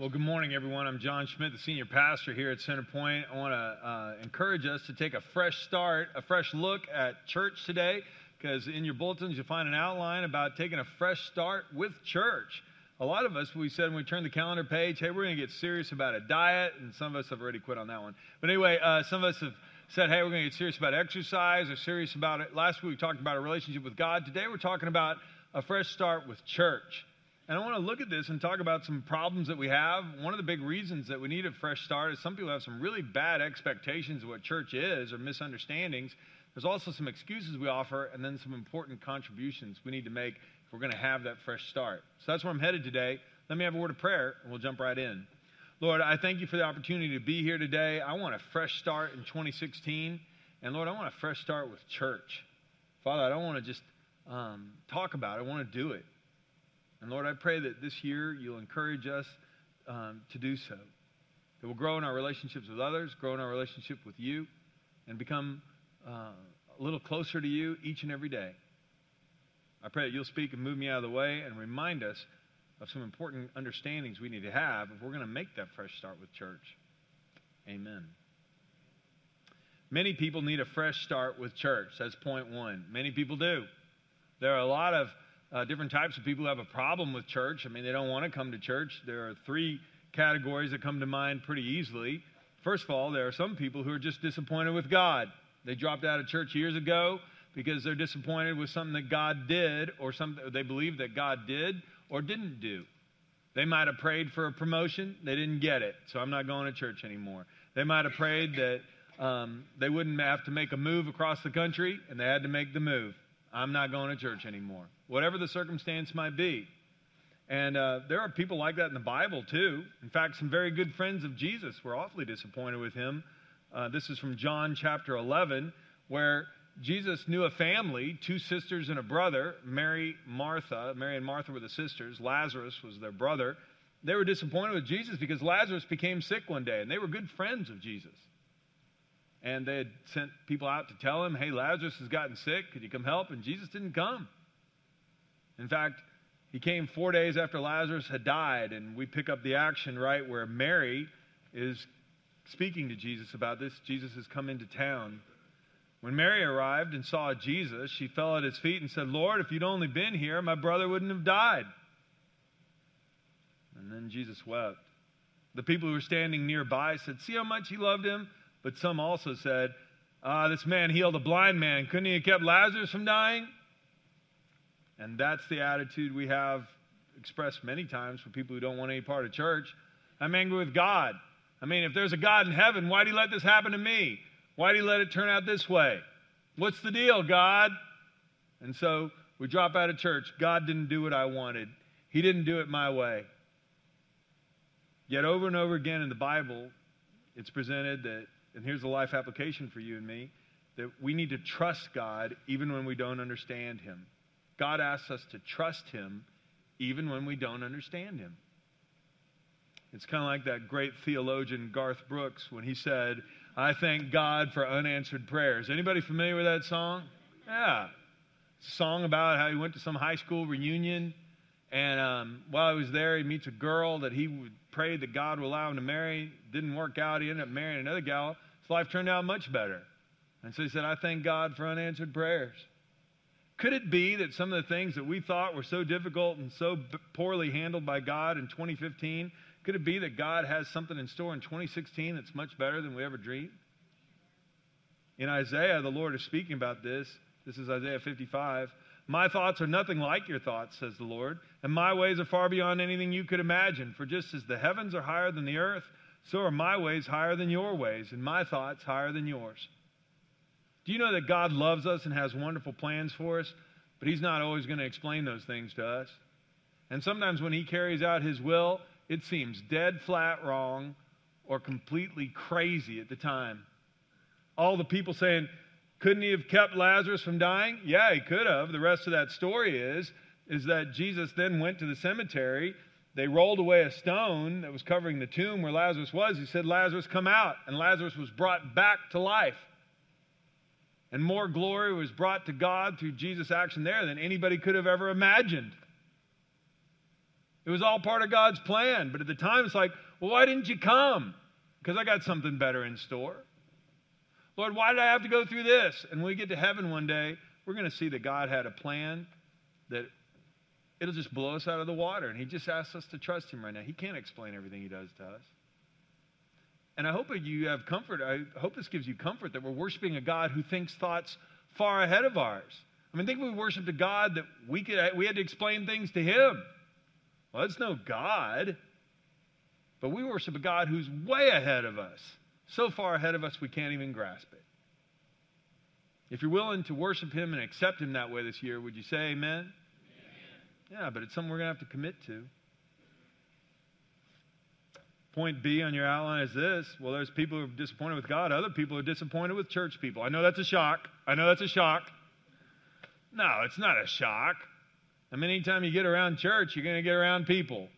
Well, good morning, everyone. I'm John Schmidt, the senior pastor here at Centerpoint. I want to uh, encourage us to take a fresh start, a fresh look at church today, because in your bulletins you'll find an outline about taking a fresh start with church. A lot of us, we said when we turned the calendar page, hey, we're going to get serious about a diet, and some of us have already quit on that one. But anyway, uh, some of us have said, hey, we're going to get serious about exercise or serious about it. Last week we talked about a relationship with God. Today we're talking about a fresh start with church. And I want to look at this and talk about some problems that we have. One of the big reasons that we need a fresh start is some people have some really bad expectations of what church is or misunderstandings. There's also some excuses we offer and then some important contributions we need to make if we're going to have that fresh start. So that's where I'm headed today. Let me have a word of prayer and we'll jump right in. Lord, I thank you for the opportunity to be here today. I want a fresh start in 2016. And Lord, I want a fresh start with church. Father, I don't want to just um, talk about it, I want to do it. And Lord, I pray that this year you'll encourage us um, to do so. That we'll grow in our relationships with others, grow in our relationship with you, and become uh, a little closer to you each and every day. I pray that you'll speak and move me out of the way and remind us of some important understandings we need to have if we're going to make that fresh start with church. Amen. Many people need a fresh start with church. That's point one. Many people do. There are a lot of uh, different types of people who have a problem with church. I mean, they don't want to come to church. There are three categories that come to mind pretty easily. First of all, there are some people who are just disappointed with God. They dropped out of church years ago because they're disappointed with something that God did or something they believe that God did or didn't do. They might have prayed for a promotion, they didn't get it, so I'm not going to church anymore. They might have prayed that um, they wouldn't have to make a move across the country, and they had to make the move. I'm not going to church anymore whatever the circumstance might be. And uh, there are people like that in the Bible, too. In fact, some very good friends of Jesus were awfully disappointed with him. Uh, this is from John chapter 11, where Jesus knew a family, two sisters and a brother, Mary, Martha. Mary and Martha were the sisters, Lazarus was their brother. They were disappointed with Jesus because Lazarus became sick one day, and they were good friends of Jesus. And they had sent people out to tell him, hey, Lazarus has gotten sick. Could you come help? And Jesus didn't come. In fact, he came four days after Lazarus had died, and we pick up the action right where Mary is speaking to Jesus about this. Jesus has come into town. When Mary arrived and saw Jesus, she fell at his feet and said, Lord, if you'd only been here, my brother wouldn't have died. And then Jesus wept. The people who were standing nearby said, See how much he loved him? But some also said, Ah, this man healed a blind man. Couldn't he have kept Lazarus from dying? And that's the attitude we have expressed many times for people who don't want any part of church. I'm angry with God. I mean, if there's a God in heaven, why'd he let this happen to me? Why'd he let it turn out this way? What's the deal, God? And so we drop out of church. God didn't do what I wanted, He didn't do it my way. Yet, over and over again in the Bible, it's presented that, and here's a life application for you and me, that we need to trust God even when we don't understand Him. God asks us to trust Him even when we don't understand Him. It's kind of like that great theologian Garth Brooks when he said, I thank God for unanswered prayers. Anybody familiar with that song? Yeah. It's a song about how he went to some high school reunion, and um, while he was there, he meets a girl that he would pray that God would allow him to marry. Didn't work out. He ended up marrying another gal. His life turned out much better. And so he said, I thank God for unanswered prayers. Could it be that some of the things that we thought were so difficult and so poorly handled by God in 2015, could it be that God has something in store in 2016 that's much better than we ever dreamed? In Isaiah, the Lord is speaking about this. This is Isaiah 55. My thoughts are nothing like your thoughts, says the Lord, and my ways are far beyond anything you could imagine. For just as the heavens are higher than the earth, so are my ways higher than your ways, and my thoughts higher than yours. Do you know that God loves us and has wonderful plans for us? But He's not always going to explain those things to us. And sometimes when He carries out His will, it seems dead flat wrong or completely crazy at the time. All the people saying, couldn't he have kept Lazarus from dying? Yeah, he could have. The rest of that story is is that Jesus then went to the cemetery. They rolled away a stone that was covering the tomb where Lazarus was. He said, Lazarus, come out. And Lazarus was brought back to life. And more glory was brought to God through Jesus' action there than anybody could have ever imagined. It was all part of God's plan. But at the time, it's like, well, why didn't you come? Because I got something better in store. Lord, why did I have to go through this? And when we get to heaven one day, we're going to see that God had a plan that it'll just blow us out of the water. And He just asks us to trust Him right now. He can't explain everything He does to us. And I hope you have comfort. I hope this gives you comfort that we're worshiping a God who thinks thoughts far ahead of ours. I mean, think we worshiped a God that we, could, we had to explain things to Him. Well, that's no God. But we worship a God who's way ahead of us, so far ahead of us we can't even grasp it. If you're willing to worship Him and accept Him that way this year, would you say amen? amen. Yeah, but it's something we're going to have to commit to. Point B on your outline is this. Well, there's people who are disappointed with God, other people are disappointed with church people. I know that's a shock. I know that's a shock. No, it's not a shock. I mean, anytime you get around church, you're going to get around people.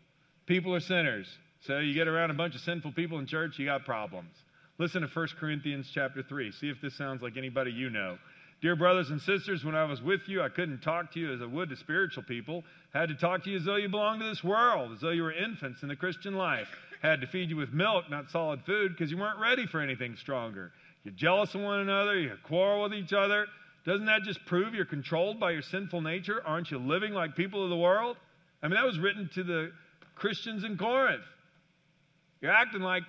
People are sinners. So you get around a bunch of sinful people in church, you got problems. Listen to 1 Corinthians chapter 3. See if this sounds like anybody you know. Dear brothers and sisters, when I was with you, I couldn't talk to you as I would to spiritual people. Had to talk to you as though you belonged to this world, as though you were infants in the Christian life. Had to feed you with milk, not solid food, because you weren't ready for anything stronger. You're jealous of one another, you quarrel with each other. Doesn't that just prove you're controlled by your sinful nature? Aren't you living like people of the world? I mean, that was written to the Christians in Corinth. You're acting like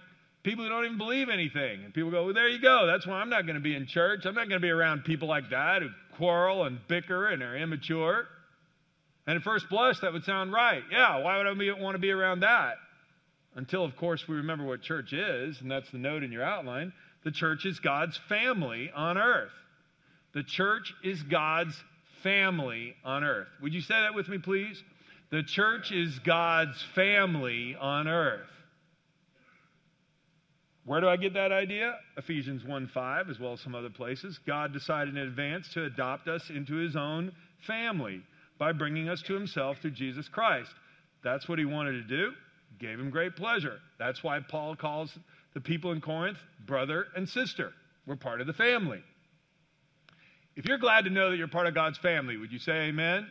people who don't even believe anything. And people go, well, there you go. That's why I'm not going to be in church. I'm not going to be around people like that who quarrel and bicker and are immature. And at first blush, that would sound right. Yeah, why would I want to be around that? Until, of course, we remember what church is, and that's the note in your outline. The church is God's family on earth. The church is God's family on earth. Would you say that with me, please? The church is God's family on earth. Where do I get that idea? Ephesians 1 5, as well as some other places. God decided in advance to adopt us into his own family by bringing us to himself through Jesus Christ. That's what he wanted to do. Gave him great pleasure. That's why Paul calls the people in Corinth brother and sister. We're part of the family. If you're glad to know that you're part of God's family, would you say amen?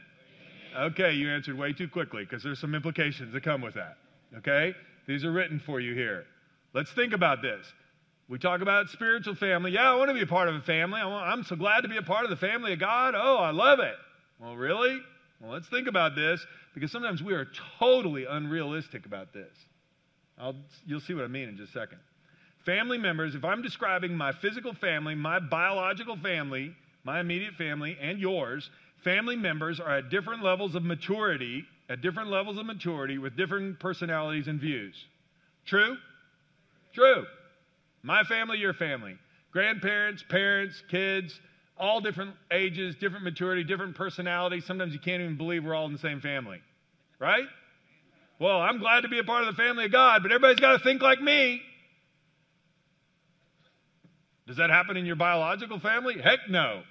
amen. Okay, you answered way too quickly because there's some implications that come with that. Okay? These are written for you here. Let's think about this. We talk about spiritual family. Yeah, I want to be a part of a family. I'm so glad to be a part of the family of God. Oh, I love it. Well, really? Well, let's think about this because sometimes we are totally unrealistic about this. I'll, you'll see what I mean in just a second. Family members, if I'm describing my physical family, my biological family, my immediate family, and yours, family members are at different levels of maturity, at different levels of maturity with different personalities and views. True? True. My family, your family. Grandparents, parents, kids, all different ages, different maturity, different personalities. Sometimes you can't even believe we're all in the same family. Right? Well, I'm glad to be a part of the family of God, but everybody's got to think like me. Does that happen in your biological family? Heck no.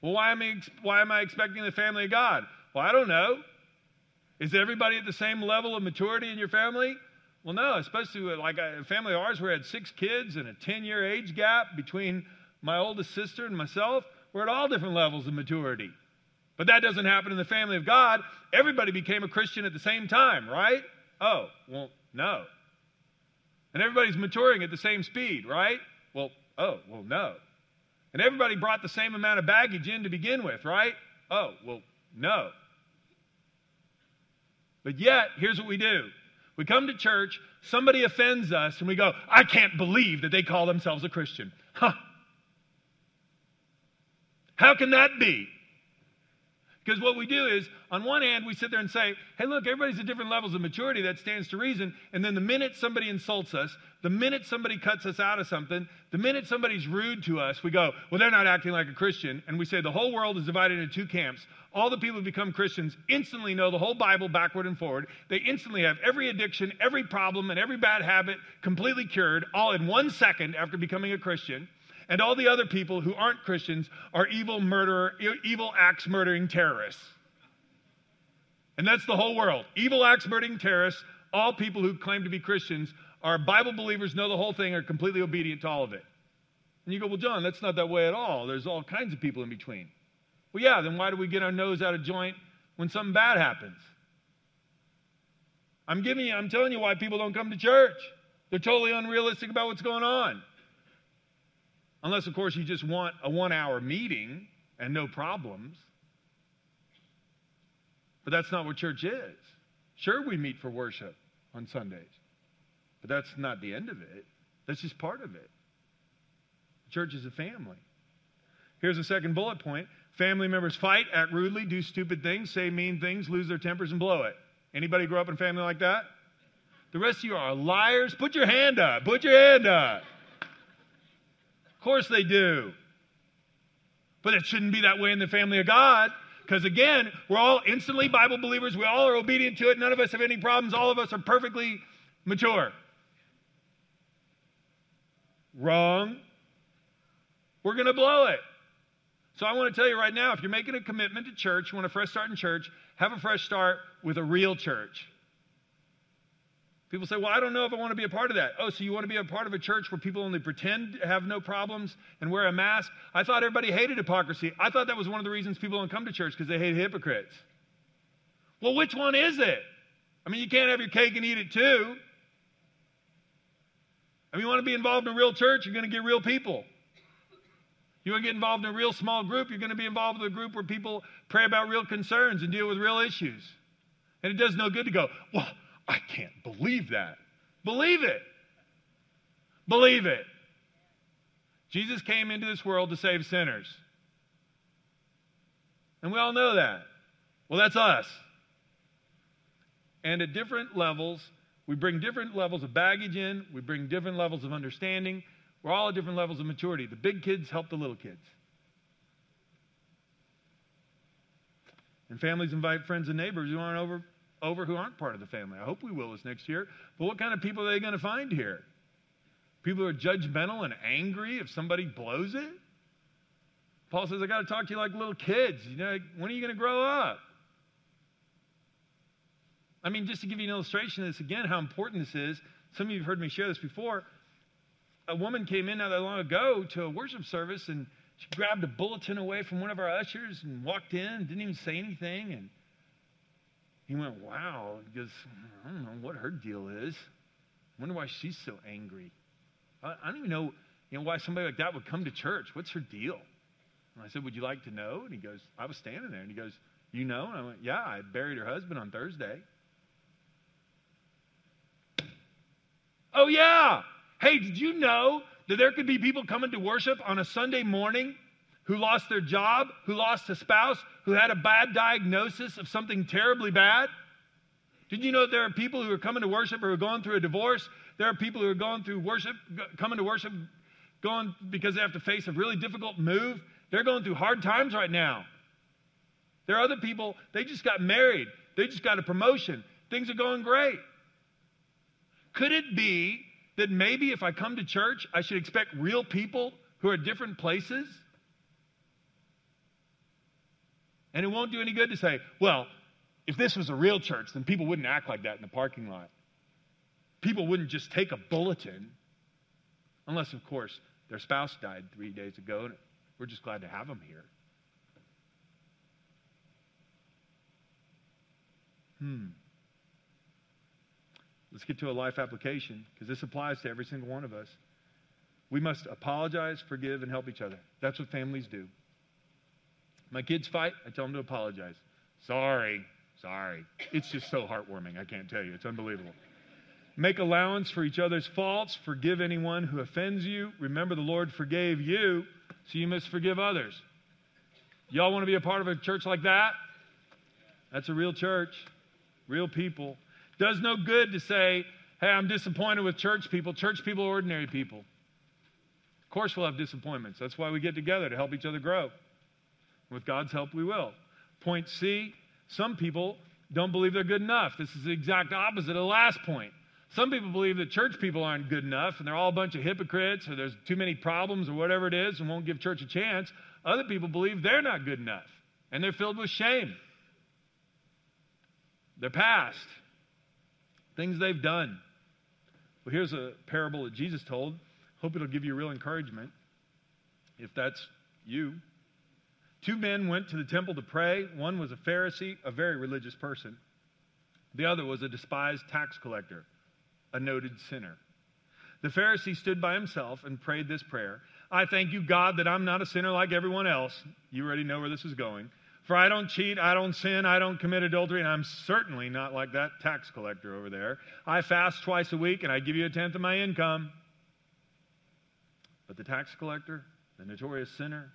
Well, why am I, why am I expecting the family of God? Well, I don't know. Is everybody at the same level of maturity in your family? Well, no, especially with like a family of ours, where we had six kids and a 10 year age gap between my oldest sister and myself. We're at all different levels of maturity. But that doesn't happen in the family of God. Everybody became a Christian at the same time, right? Oh, well, no. And everybody's maturing at the same speed, right? Well, oh, well, no. And everybody brought the same amount of baggage in to begin with, right? Oh, well, no. But yet, here's what we do we come to church, somebody offends us, and we go, I can't believe that they call themselves a Christian. Huh. How can that be? Because what we do is, on one hand, we sit there and say, hey, look, everybody's at different levels of maturity. That stands to reason. And then the minute somebody insults us, the minute somebody cuts us out of something, the minute somebody's rude to us, we go, well, they're not acting like a Christian. And we say the whole world is divided into two camps. All the people who become Christians instantly know the whole Bible backward and forward. They instantly have every addiction, every problem, and every bad habit completely cured, all in one second after becoming a Christian. And all the other people who aren't Christians are evil murderer, evil axe murdering terrorists. And that's the whole world. Evil acts, murdering terrorists, all people who claim to be Christians are Bible believers, know the whole thing, are completely obedient to all of it. And you go, well, John, that's not that way at all. There's all kinds of people in between. Well, yeah, then why do we get our nose out of joint when something bad happens? I'm giving you, I'm telling you why people don't come to church. They're totally unrealistic about what's going on. Unless, of course, you just want a one hour meeting and no problems. But that's not what church is. Sure, we meet for worship on Sundays, but that's not the end of it. That's just part of it. Church is a family. Here's a second bullet point family members fight, act rudely, do stupid things, say mean things, lose their tempers, and blow it. Anybody grow up in a family like that? The rest of you are liars. Put your hand up. Put your hand up. Of course they do. But it shouldn't be that way in the family of God. Because again, we're all instantly Bible believers. We all are obedient to it. None of us have any problems. All of us are perfectly mature. Wrong. We're going to blow it. So I want to tell you right now if you're making a commitment to church, you want a fresh start in church, have a fresh start with a real church. People say, Well, I don't know if I want to be a part of that. Oh, so you want to be a part of a church where people only pretend to have no problems and wear a mask? I thought everybody hated hypocrisy. I thought that was one of the reasons people don't come to church because they hate hypocrites. Well, which one is it? I mean, you can't have your cake and eat it too. I mean, you want to be involved in a real church, you're going to get real people. You want to get involved in a real small group, you're going to be involved with a group where people pray about real concerns and deal with real issues. And it does no good to go, well, I can't believe that. Believe it. Believe it. Jesus came into this world to save sinners. And we all know that. Well, that's us. And at different levels, we bring different levels of baggage in, we bring different levels of understanding. We're all at different levels of maturity. The big kids help the little kids. And families invite friends and neighbors who aren't over, over who aren't part of the family. I hope we will this next year. But what kind of people are they going to find here? People who are judgmental and angry if somebody blows it? Paul says, I got to talk to you like little kids. You know, when are you going to grow up? I mean, just to give you an illustration of this again, how important this is. Some of you have heard me share this before. A woman came in not that long ago to a worship service and she grabbed a bulletin away from one of our ushers and walked in didn't even say anything. And he went, Wow. He goes, I don't know what her deal is. I wonder why she's so angry. I, I don't even know, you know why somebody like that would come to church. What's her deal? And I said, Would you like to know? And he goes, I was standing there. And he goes, You know? And I went, Yeah, I buried her husband on Thursday. Oh, yeah. Hey, did you know that there could be people coming to worship on a Sunday morning who lost their job, who lost a spouse, who had a bad diagnosis of something terribly bad? Did you know there are people who are coming to worship who are going through a divorce? There are people who are going through worship, coming to worship, going because they have to face a really difficult move. They're going through hard times right now. There are other people, they just got married, they just got a promotion, things are going great. Could it be that maybe if I come to church, I should expect real people who are different places? And it won't do any good to say, well, if this was a real church, then people wouldn't act like that in the parking lot. People wouldn't just take a bulletin, unless, of course, their spouse died three days ago. And we're just glad to have them here. Hmm. Let's get to a life application because this applies to every single one of us. We must apologize, forgive, and help each other. That's what families do. My kids fight, I tell them to apologize. Sorry, sorry. It's just so heartwarming. I can't tell you. It's unbelievable. Make allowance for each other's faults. Forgive anyone who offends you. Remember, the Lord forgave you, so you must forgive others. Y'all want to be a part of a church like that? That's a real church, real people. Does no good to say, hey, I'm disappointed with church people. Church people are ordinary people. Of course, we'll have disappointments. That's why we get together to help each other grow. With God's help, we will. Point C some people don't believe they're good enough. This is the exact opposite of the last point. Some people believe that church people aren't good enough and they're all a bunch of hypocrites or there's too many problems or whatever it is and won't give church a chance. Other people believe they're not good enough and they're filled with shame. They're past things they've done. Well, here's a parable that Jesus told. Hope it'll give you real encouragement if that's you. Two men went to the temple to pray. One was a Pharisee, a very religious person. The other was a despised tax collector, a noted sinner. The Pharisee stood by himself and prayed this prayer I thank you, God, that I'm not a sinner like everyone else. You already know where this is going. For I don't cheat, I don't sin, I don't commit adultery, and I'm certainly not like that tax collector over there. I fast twice a week and I give you a tenth of my income. But the tax collector, the notorious sinner,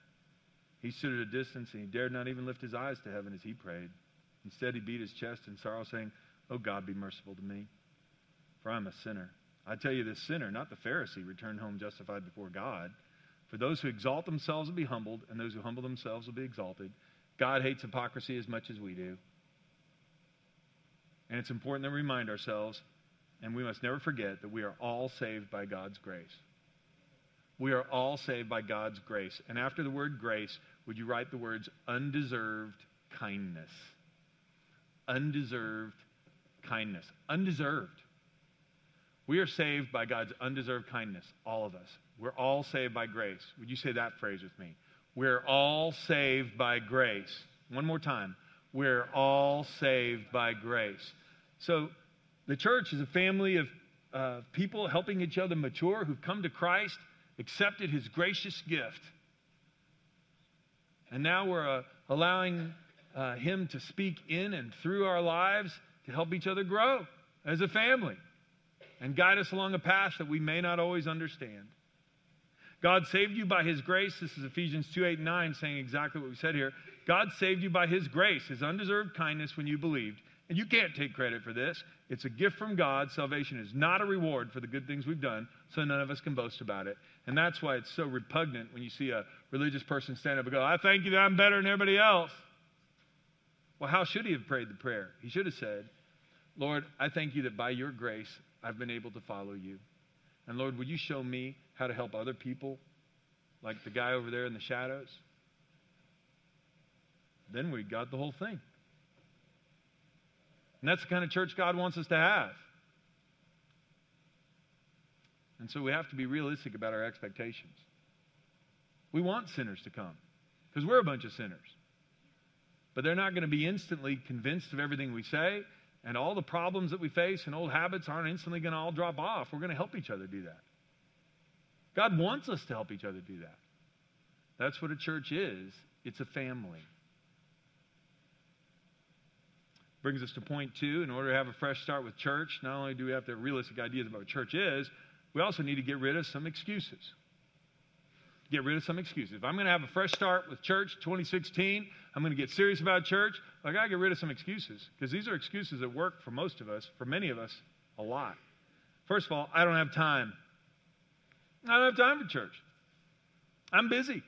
he stood at a distance and he dared not even lift his eyes to heaven as he prayed. Instead, he beat his chest in sorrow, saying, Oh God, be merciful to me, for I'm a sinner. I tell you, this sinner, not the Pharisee, returned home justified before God. For those who exalt themselves will be humbled, and those who humble themselves will be exalted. God hates hypocrisy as much as we do. And it's important that we remind ourselves, and we must never forget, that we are all saved by God's grace. We are all saved by God's grace. And after the word grace, would you write the words undeserved kindness? Undeserved kindness. Undeserved. We are saved by God's undeserved kindness, all of us. We're all saved by grace. Would you say that phrase with me? We're all saved by grace. One more time. We're all saved by grace. So, the church is a family of uh, people helping each other mature who've come to Christ, accepted his gracious gift. And now we're uh, allowing uh, him to speak in and through our lives to help each other grow as a family and guide us along a path that we may not always understand. God saved you by his grace. This is Ephesians 2 8 9, saying exactly what we said here. God saved you by his grace, his undeserved kindness when you believed. And you can't take credit for this. It's a gift from God. Salvation is not a reward for the good things we've done, so none of us can boast about it. And that's why it's so repugnant when you see a religious person stand up and go, I thank you that I'm better than everybody else. Well, how should he have prayed the prayer? He should have said, Lord, I thank you that by your grace I've been able to follow you. And Lord, would you show me how to help other people, like the guy over there in the shadows? Then we got the whole thing. And that's the kind of church God wants us to have. And so we have to be realistic about our expectations. We want sinners to come because we're a bunch of sinners. But they're not going to be instantly convinced of everything we say and all the problems that we face and old habits aren't instantly going to all drop off. We're going to help each other do that. God wants us to help each other do that. That's what a church is it's a family. Brings us to point two. In order to have a fresh start with church, not only do we have to have realistic ideas about what church is, we also need to get rid of some excuses. Get rid of some excuses. If I'm going to have a fresh start with church 2016, I'm going to get serious about church, I got to get rid of some excuses because these are excuses that work for most of us, for many of us, a lot. First of all, I don't have time. I don't have time for church. I'm busy.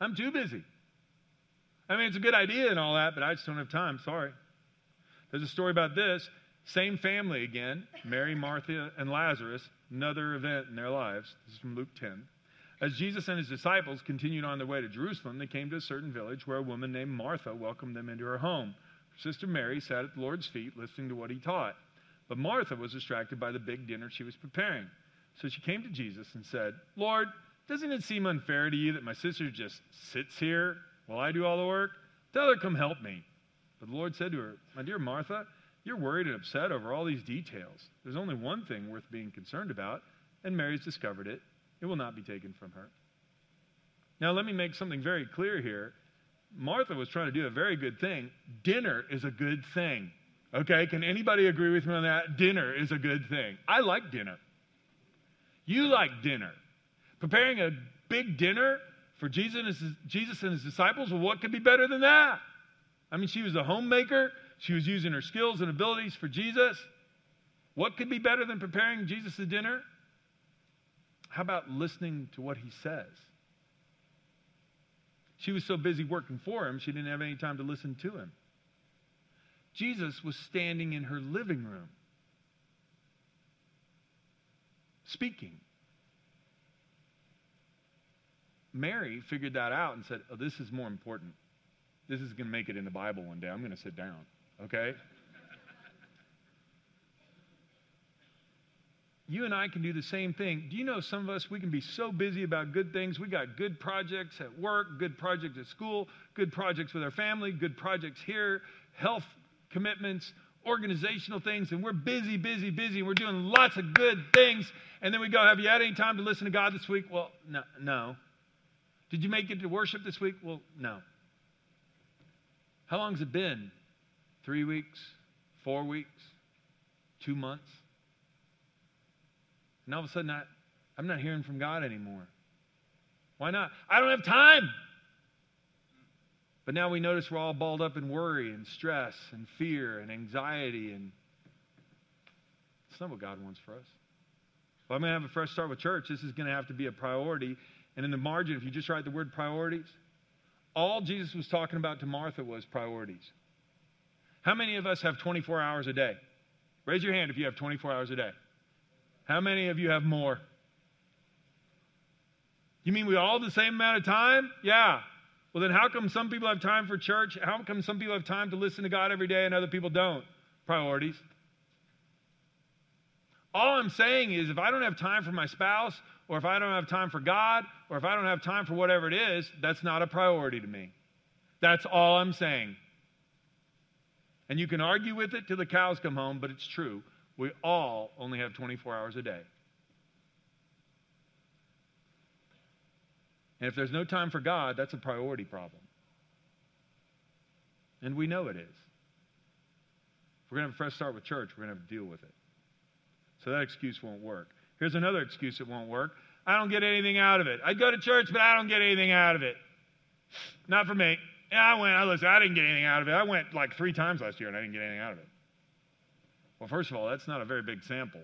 I'm too busy. I mean, it's a good idea and all that, but I just don't have time. Sorry. There's a story about this. Same family again Mary, Martha, and Lazarus, another event in their lives. This is from Luke 10. As Jesus and his disciples continued on their way to Jerusalem, they came to a certain village where a woman named Martha welcomed them into her home. Her sister Mary sat at the Lord's feet listening to what he taught. But Martha was distracted by the big dinner she was preparing. So she came to Jesus and said, Lord, doesn't it seem unfair to you that my sister just sits here while I do all the work? Tell her, come help me. But the Lord said to her, My dear Martha, you're worried and upset over all these details. There's only one thing worth being concerned about, and Mary's discovered it it will not be taken from her. Now, let me make something very clear here. Martha was trying to do a very good thing. Dinner is a good thing. Okay, can anybody agree with me on that? Dinner is a good thing. I like dinner. You like dinner. Preparing a big dinner for Jesus and, his, Jesus and his disciples, well, what could be better than that? I mean, she was a homemaker. She was using her skills and abilities for Jesus. What could be better than preparing Jesus dinner? How about listening to what he says? She was so busy working for him, she didn't have any time to listen to him. Jesus was standing in her living room, speaking. Mary figured that out and said, Oh, this is more important. This is going to make it in the Bible one day. I'm going to sit down, okay? you and I can do the same thing. Do you know some of us, we can be so busy about good things. We got good projects at work, good projects at school, good projects with our family, good projects here, health commitments, organizational things and we're busy, busy, busy. And we're doing lots of good things. And then we go, Have you had any time to listen to God this week? Well, no. no. Did you make it to worship this week? Well, no. How long has it been? Three weeks? Four weeks? Two months? And all of a sudden, I, I'm not hearing from God anymore. Why not? I don't have time. But now we notice we're all balled up in worry and stress and fear and anxiety, and it's not what God wants for us. Well, I'm going to have a fresh start with church. This is going to have to be a priority. And in the margin, if you just write the word priorities, all Jesus was talking about to Martha was priorities. How many of us have 24 hours a day? Raise your hand if you have 24 hours a day. How many of you have more? You mean we all have the same amount of time? Yeah. Well, then how come some people have time for church? How come some people have time to listen to God every day and other people don't? Priorities. All I'm saying is if I don't have time for my spouse, or if I don't have time for God, or if I don't have time for whatever it is, that's not a priority to me. That's all I'm saying. And you can argue with it till the cows come home, but it's true. We all only have 24 hours a day. And if there's no time for God, that's a priority problem. And we know it is. If we're going to have a fresh start with church, we're going to have to deal with it. So that excuse won't work. Here's another excuse that won't work. I don't get anything out of it. I go to church, but I don't get anything out of it. Not for me. Yeah, I went, I listen, I didn't get anything out of it. I went like three times last year and I didn't get anything out of it. Well, first of all, that's not a very big sample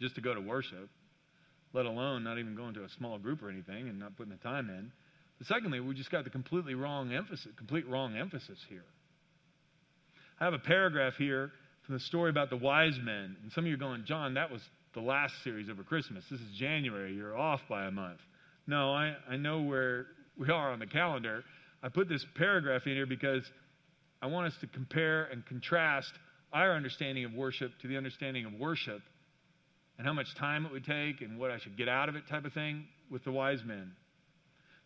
just to go to worship, let alone not even going to a small group or anything and not putting the time in. But secondly, we just got the completely wrong emphasis, complete wrong emphasis here. I have a paragraph here from the story about the wise men. And some of you are going, John, that was the last series over Christmas. This is January. You're off by a month. No, I, I know where we are on the calendar. I put this paragraph in here because I want us to compare and contrast our understanding of worship to the understanding of worship and how much time it would take and what I should get out of it, type of thing, with the wise men.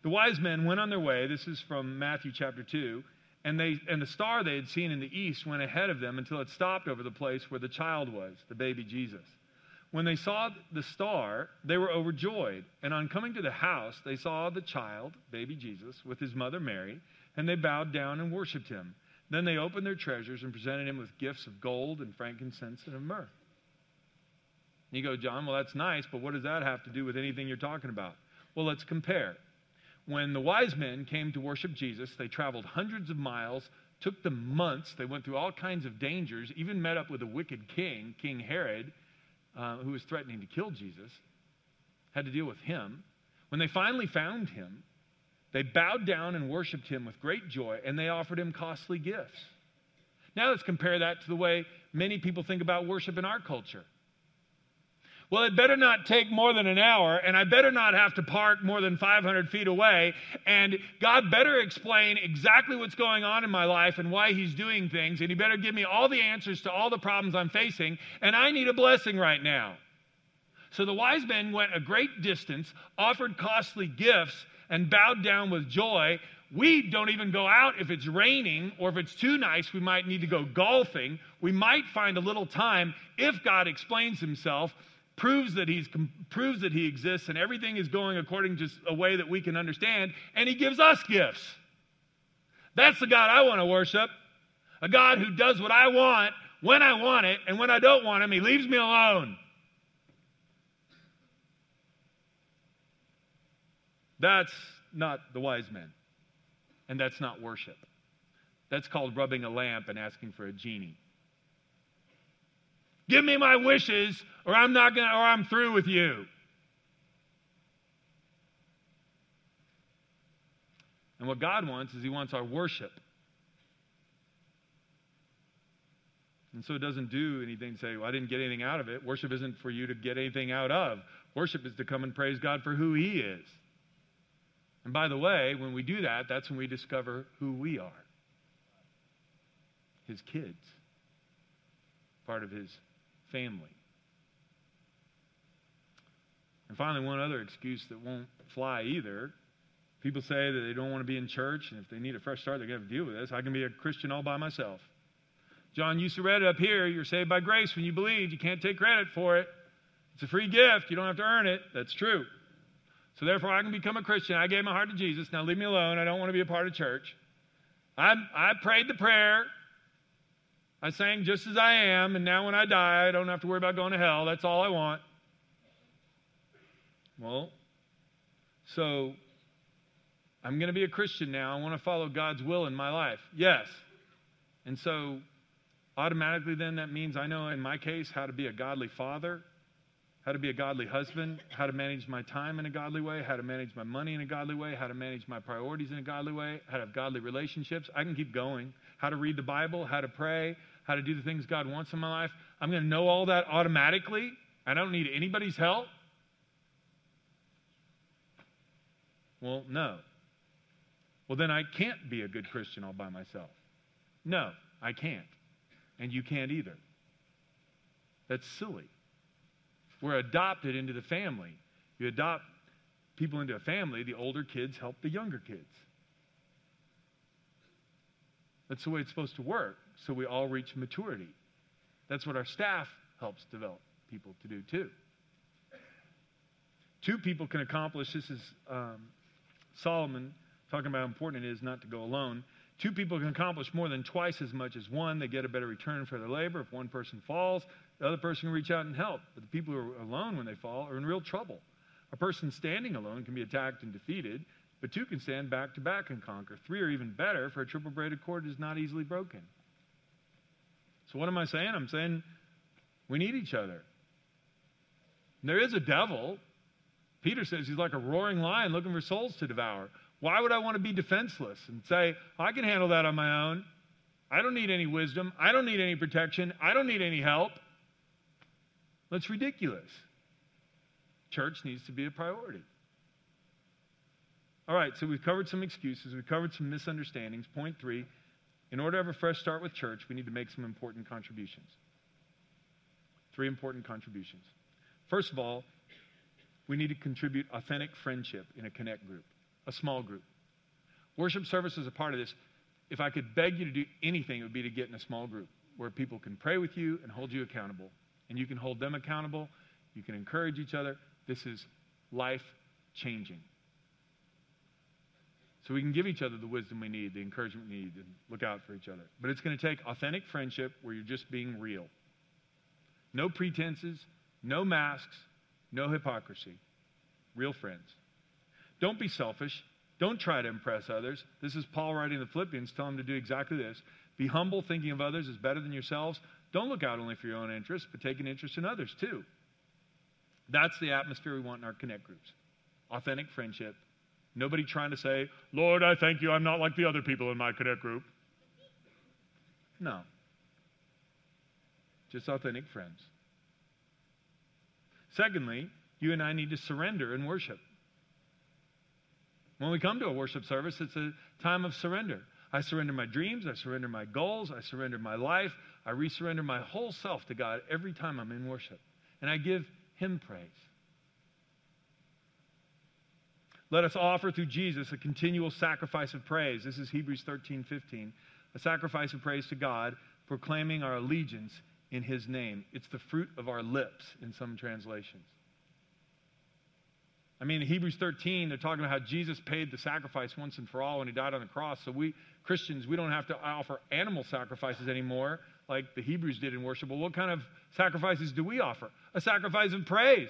The wise men went on their way. This is from Matthew chapter 2. And, they, and the star they had seen in the east went ahead of them until it stopped over the place where the child was, the baby Jesus. When they saw the star, they were overjoyed. And on coming to the house, they saw the child, baby Jesus, with his mother Mary, and they bowed down and worshiped him. Then they opened their treasures and presented him with gifts of gold and frankincense and of myrrh. You go, John, well, that's nice, but what does that have to do with anything you're talking about? Well, let's compare. When the wise men came to worship Jesus, they traveled hundreds of miles, took them months. They went through all kinds of dangers, even met up with a wicked king, King Herod, uh, who was threatening to kill Jesus, had to deal with him. When they finally found him, they bowed down and worshiped him with great joy, and they offered him costly gifts. Now let's compare that to the way many people think about worship in our culture. Well, it better not take more than an hour, and I better not have to park more than 500 feet away, and God better explain exactly what's going on in my life and why He's doing things, and He better give me all the answers to all the problems I'm facing, and I need a blessing right now. So the wise men went a great distance, offered costly gifts, and bowed down with joy. We don't even go out if it's raining or if it's too nice, we might need to go golfing. We might find a little time if God explains Himself proves that he's proves that he exists and everything is going according to a way that we can understand and he gives us gifts. That's the god i want to worship. A god who does what i want when i want it and when i don't want him he leaves me alone. That's not the wise men and that's not worship. That's called rubbing a lamp and asking for a genie Give me my wishes, or I'm not gonna, or I'm through with you. And what God wants is He wants our worship. And so it doesn't do anything to say, well, I didn't get anything out of it. Worship isn't for you to get anything out of. Worship is to come and praise God for who He is. And by the way, when we do that, that's when we discover who we are His kids, part of His family. And finally, one other excuse that won't fly either. People say that they don't want to be in church, and if they need a fresh start, they're going to have to deal with this. I can be a Christian all by myself. John to read it up here. You're saved by grace when you believe. You can't take credit for it. It's a free gift. You don't have to earn it. That's true. So therefore, I can become a Christian. I gave my heart to Jesus. Now leave me alone. I don't want to be a part of church. I, I prayed the prayer. I sang just as I am, and now when I die, I don't have to worry about going to hell. That's all I want. Well, so I'm going to be a Christian now. I want to follow God's will in my life. Yes. And so automatically, then, that means I know in my case how to be a godly father, how to be a godly husband, how to manage my time in a godly way, how to manage my money in a godly way, how to manage my priorities in a godly way, how to have godly relationships. I can keep going. How to read the Bible, how to pray, how to do the things God wants in my life. I'm going to know all that automatically. I don't need anybody's help. Well, no. Well, then I can't be a good Christian all by myself. No, I can't. And you can't either. That's silly. We're adopted into the family. You adopt people into a family, the older kids help the younger kids. That's the way it's supposed to work, so we all reach maturity. That's what our staff helps develop people to do too. Two people can accomplish this is um, Solomon talking about how important it is not to go alone. Two people can accomplish more than twice as much as one. They get a better return for their labor. If one person falls, the other person can reach out and help. But the people who are alone when they fall are in real trouble. A person standing alone can be attacked and defeated, but two can stand back to back and conquer. Three are even better, for a triple braided cord is not easily broken. So, what am I saying? I'm saying we need each other. And there is a devil. Peter says he's like a roaring lion looking for souls to devour. Why would I want to be defenseless and say, I can handle that on my own? I don't need any wisdom. I don't need any protection. I don't need any help. That's ridiculous. Church needs to be a priority. All right, so we've covered some excuses, we've covered some misunderstandings. Point three in order to have a fresh start with church, we need to make some important contributions. Three important contributions. First of all, we need to contribute authentic friendship in a connect group, a small group. Worship service is a part of this. If I could beg you to do anything, it would be to get in a small group where people can pray with you and hold you accountable and you can hold them accountable. You can encourage each other. This is life changing. So we can give each other the wisdom we need, the encouragement we need, and look out for each other. But it's going to take authentic friendship where you're just being real. No pretenses, no masks, no hypocrisy. Real friends. Don't be selfish. Don't try to impress others. This is Paul writing the Philippians, telling them to do exactly this. Be humble, thinking of others as better than yourselves. Don't look out only for your own interests, but take an interest in others too. That's the atmosphere we want in our connect groups authentic friendship. Nobody trying to say, Lord, I thank you, I'm not like the other people in my cadet group. No. Just authentic friends. Secondly, you and I need to surrender in worship. When we come to a worship service, it's a time of surrender. I surrender my dreams, I surrender my goals, I surrender my life, I resurrender my whole self to God every time I'm in worship. And I give Him praise. Let us offer through Jesus a continual sacrifice of praise. This is Hebrews 13 15. A sacrifice of praise to God, proclaiming our allegiance in His name. It's the fruit of our lips in some translations. I mean, in Hebrews 13, they're talking about how Jesus paid the sacrifice once and for all when he died on the cross. So we, Christians, we don't have to offer animal sacrifices anymore like the Hebrews did in worship. Well, what kind of sacrifices do we offer? A sacrifice of praise.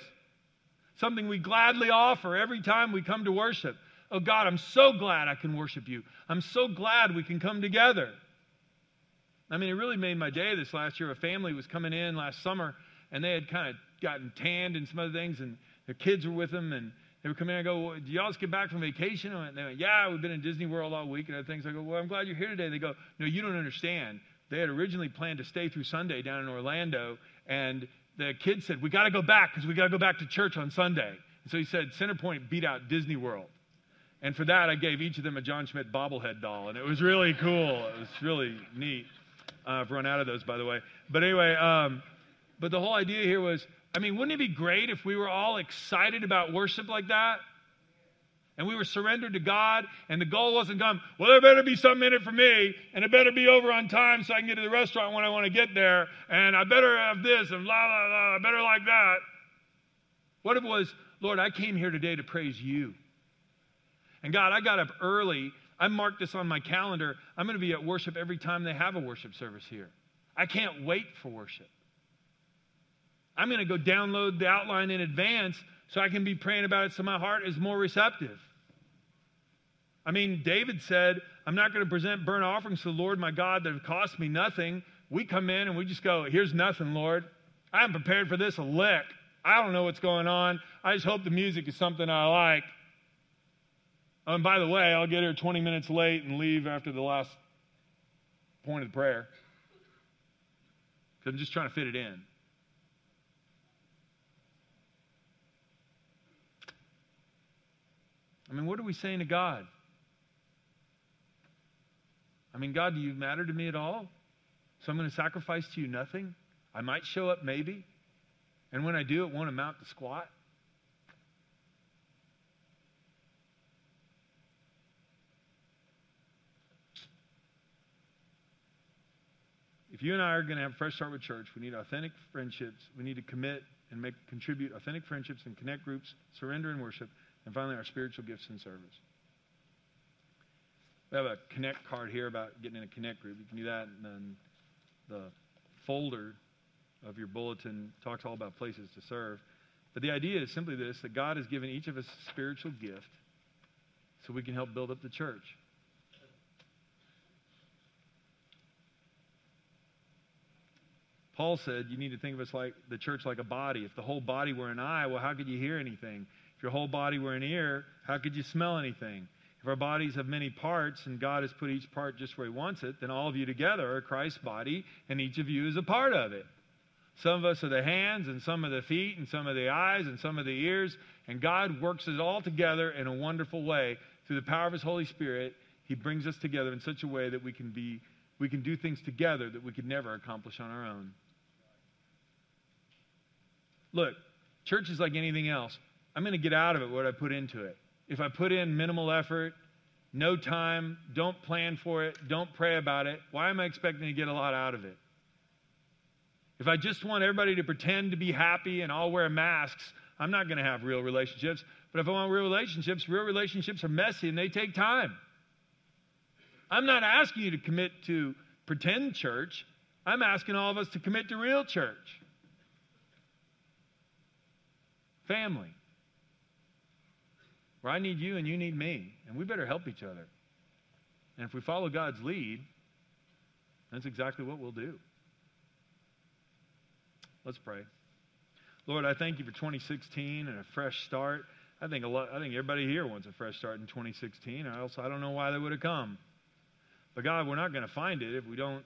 Something we gladly offer every time we come to worship. Oh God, I'm so glad I can worship you. I'm so glad we can come together. I mean, it really made my day this last year. A family was coming in last summer and they had kind of gotten tanned and some other things, and their kids were with them. And they were coming in. I go, well, "Do y'all just get back from vacation?" And they went, "Yeah, we've been in Disney World all week and other things." I go, "Well, I'm glad you're here today." They go, "No, you don't understand. They had originally planned to stay through Sunday down in Orlando, and the kid said, We got to go back because we got to go back to church on Sunday. And so he said, Centerpoint beat out Disney World. And for that, I gave each of them a John Schmidt bobblehead doll, and it was really cool. It was really neat. Uh, I've run out of those, by the way. But anyway, um, but the whole idea here was I mean, wouldn't it be great if we were all excited about worship like that? And we were surrendered to God, and the goal wasn't come, well, there better be something in it for me, and it better be over on time so I can get to the restaurant when I want to get there, and I better have this, and blah, blah, blah, I better like that. What it was, Lord, I came here today to praise you. And God, I got up early. I marked this on my calendar. I'm going to be at worship every time they have a worship service here. I can't wait for worship. I'm going to go download the outline in advance so I can be praying about it so my heart is more receptive. I mean, David said, I'm not going to present burnt offerings to the Lord my God that have cost me nothing. We come in and we just go, Here's nothing, Lord. I haven't prepared for this a lick. I don't know what's going on. I just hope the music is something I like. Oh, and by the way, I'll get here 20 minutes late and leave after the last point of the prayer. Because I'm just trying to fit it in. I mean, what are we saying to God? I mean, God, do you matter to me at all? So I'm going to sacrifice to you nothing? I might show up maybe. And when I do, it won't amount to squat. If you and I are going to have a fresh start with church, we need authentic friendships. We need to commit and make contribute authentic friendships and connect groups, surrender and worship, and finally our spiritual gifts and service. We have a connect card here about getting in a connect group. You can do that, and then the folder of your bulletin talks all about places to serve. But the idea is simply this that God has given each of us a spiritual gift so we can help build up the church. Paul said you need to think of us like the church like a body. If the whole body were an eye, well, how could you hear anything? If your whole body were an ear, how could you smell anything? If our bodies have many parts and God has put each part just where He wants it, then all of you together are Christ's body and each of you is a part of it. Some of us are the hands, and some are the feet, and some are the eyes, and some are the ears. And God works it all together in a wonderful way. Through the power of His Holy Spirit, He brings us together in such a way that we can be we can do things together that we could never accomplish on our own. Look, church is like anything else. I'm going to get out of it what I put into it. If I put in minimal effort, no time, don't plan for it, don't pray about it, why am I expecting to get a lot out of it? If I just want everybody to pretend to be happy and all wear masks, I'm not going to have real relationships. But if I want real relationships, real relationships are messy and they take time. I'm not asking you to commit to pretend church. I'm asking all of us to commit to real church. Family. Where I need you and you need me. And we better help each other. And if we follow God's lead, that's exactly what we'll do. Let's pray. Lord, I thank you for 2016 and a fresh start. I think a lot, I think everybody here wants a fresh start in 2016. I also I don't know why they would have come. But God, we're not going to find it if we don't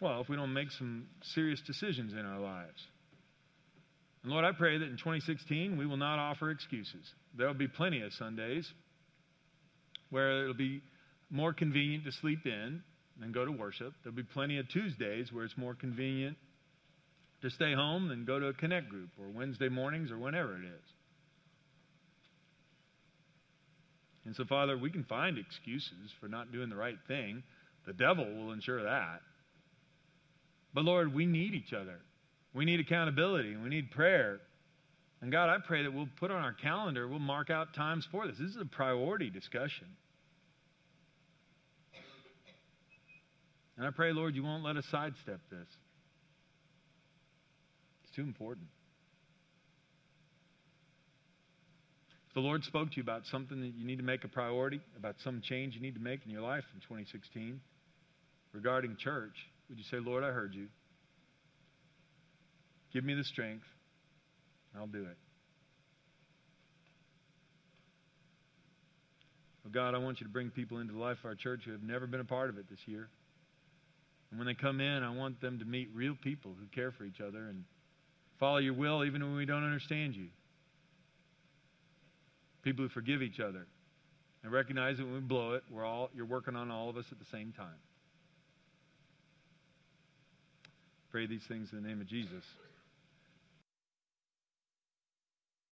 well, if we don't make some serious decisions in our lives. And Lord, I pray that in 2016 we will not offer excuses. There will be plenty of Sundays where it'll be more convenient to sleep in than go to worship. There'll be plenty of Tuesdays where it's more convenient to stay home than go to a connect group or Wednesday mornings or whenever it is. And so, Father, we can find excuses for not doing the right thing. The devil will ensure that. But Lord, we need each other. We need accountability. We need prayer. And God, I pray that we'll put on our calendar, we'll mark out times for this. This is a priority discussion. And I pray, Lord, you won't let us sidestep this. It's too important. If the Lord spoke to you about something that you need to make a priority, about some change you need to make in your life in 2016 regarding church, would you say, Lord, I heard you? Give me the strength. I'll do it. Well, God, I want you to bring people into the life of our church who have never been a part of it this year. And when they come in, I want them to meet real people who care for each other and follow your will even when we don't understand you. People who forgive each other and recognize that when we blow it, we're all, you're working on all of us at the same time. Pray these things in the name of Jesus.